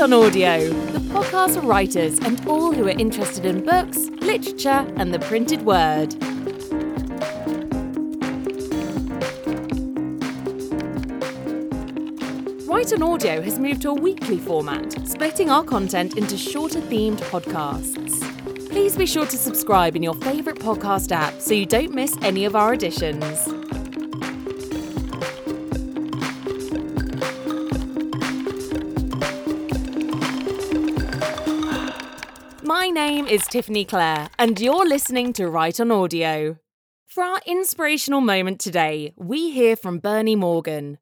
on Audio, the podcast for writers and all who are interested in books, literature, and the printed word. Write on Audio has moved to a weekly format, splitting our content into shorter themed podcasts. Please be sure to subscribe in your favourite podcast app so you don't miss any of our editions. Name is Tiffany Clare, and you're listening to Write on Audio. For our inspirational moment today, we hear from Bernie Morgan.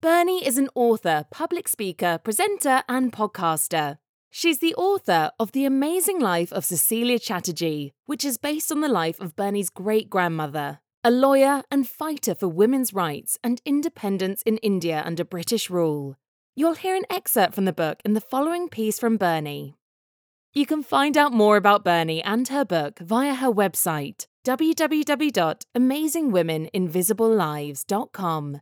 Bernie is an author, public speaker, presenter, and podcaster. She's the author of The Amazing Life of Cecilia Chatterjee, which is based on the life of Bernie's great grandmother, a lawyer and fighter for women's rights and independence in India under British rule. You'll hear an excerpt from the book in the following piece from Bernie. You can find out more about Bernie and her book via her website, www.amazingwomeninvisiblelives.com.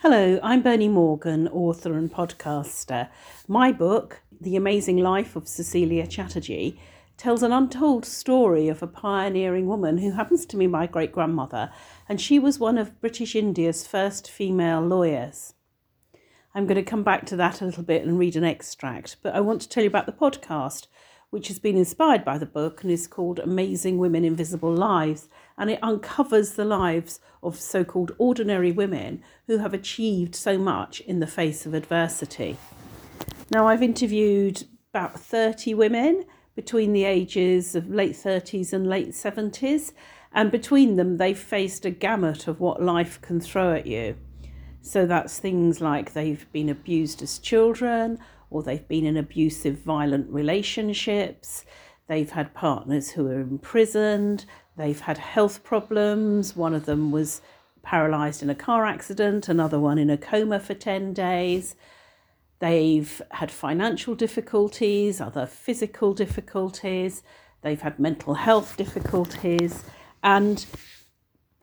Hello, I'm Bernie Morgan, author and podcaster. My book, The Amazing Life of Cecilia Chatterjee, tells an untold story of a pioneering woman who happens to be my great grandmother, and she was one of British India's first female lawyers. I'm going to come back to that a little bit and read an extract, but I want to tell you about the podcast, which has been inspired by the book and is called Amazing Women Invisible Lives, and it uncovers the lives of so called ordinary women who have achieved so much in the face of adversity. Now, I've interviewed about 30 women between the ages of late 30s and late 70s, and between them, they've faced a gamut of what life can throw at you. So that's things like they've been abused as children, or they've been in abusive, violent relationships, they've had partners who are imprisoned, they've had health problems. One of them was paralysed in a car accident, another one in a coma for 10 days. They've had financial difficulties, other physical difficulties, they've had mental health difficulties, and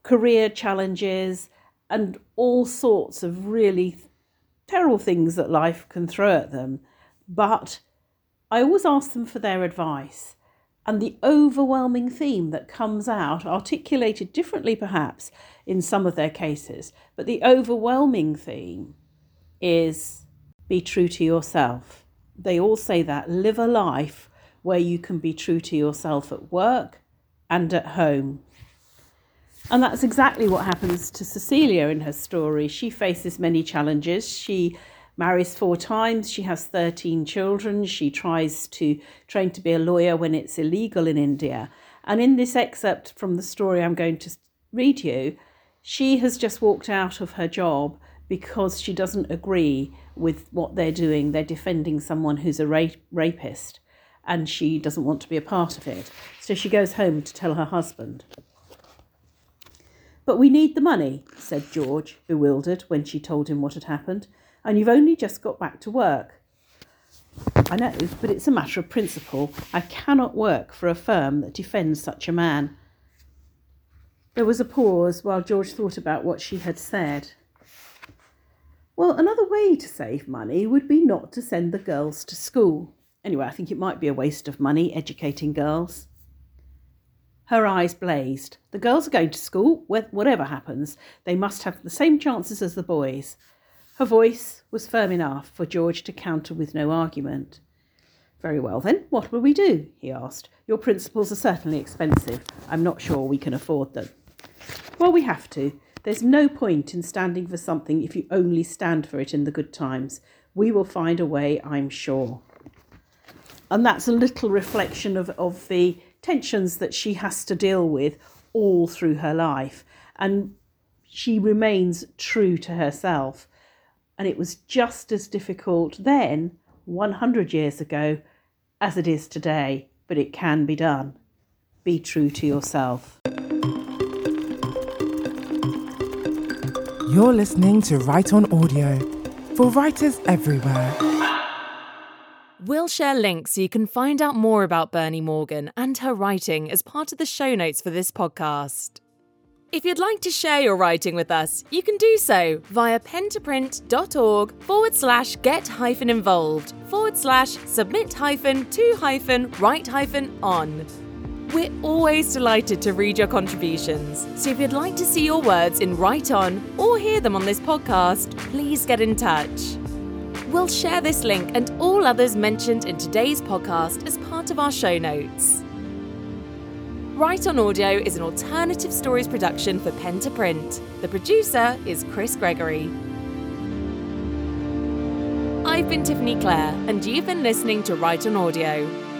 career challenges and all sorts of really terrible things that life can throw at them. But I always ask them for their advice. And the overwhelming theme that comes out, articulated differently perhaps in some of their cases, but the overwhelming theme is be true to yourself. They all say that live a life where you can be true to yourself at work and at home. And that's exactly what happens to Cecilia in her story. She faces many challenges. She marries four times, she has 13 children, she tries to train to be a lawyer when it's illegal in India. And in this excerpt from the story I'm going to read you, she has just walked out of her job because she doesn't agree with what they're doing. They're defending someone who's a rape- rapist and she doesn't want to be a part of it. So she goes home to tell her husband. But we need the money, said George, bewildered, when she told him what had happened, and you've only just got back to work. I know, but it's a matter of principle. I cannot work for a firm that defends such a man. There was a pause while George thought about what she had said. Well, another way to save money would be not to send the girls to school. Anyway, I think it might be a waste of money educating girls. Her eyes blazed. The girls are going to school, whatever happens. They must have the same chances as the boys. Her voice was firm enough for George to counter with no argument. Very well, then, what will we do? he asked. Your principles are certainly expensive. I'm not sure we can afford them. Well, we have to. There's no point in standing for something if you only stand for it in the good times. We will find a way, I'm sure. And that's a little reflection of, of the tensions that she has to deal with all through her life. And she remains true to herself. And it was just as difficult then, 100 years ago, as it is today, but it can be done. Be true to yourself. You're listening to Write on Audio for writers everywhere. We'll share links so you can find out more about Bernie Morgan and her writing as part of the show notes for this podcast. If you'd like to share your writing with us, you can do so via pen2print.org forward slash get hyphen involved forward slash submit hyphen to hyphen write hyphen on. We're always delighted to read your contributions, so if you'd like to see your words in Write On or hear them on this podcast, please get in touch. We'll share this link and all others mentioned in today's podcast as part of our show notes. Write on Audio is an alternative stories production for Pen to Print. The producer is Chris Gregory. I've been Tiffany Clare, and you've been listening to Write on Audio.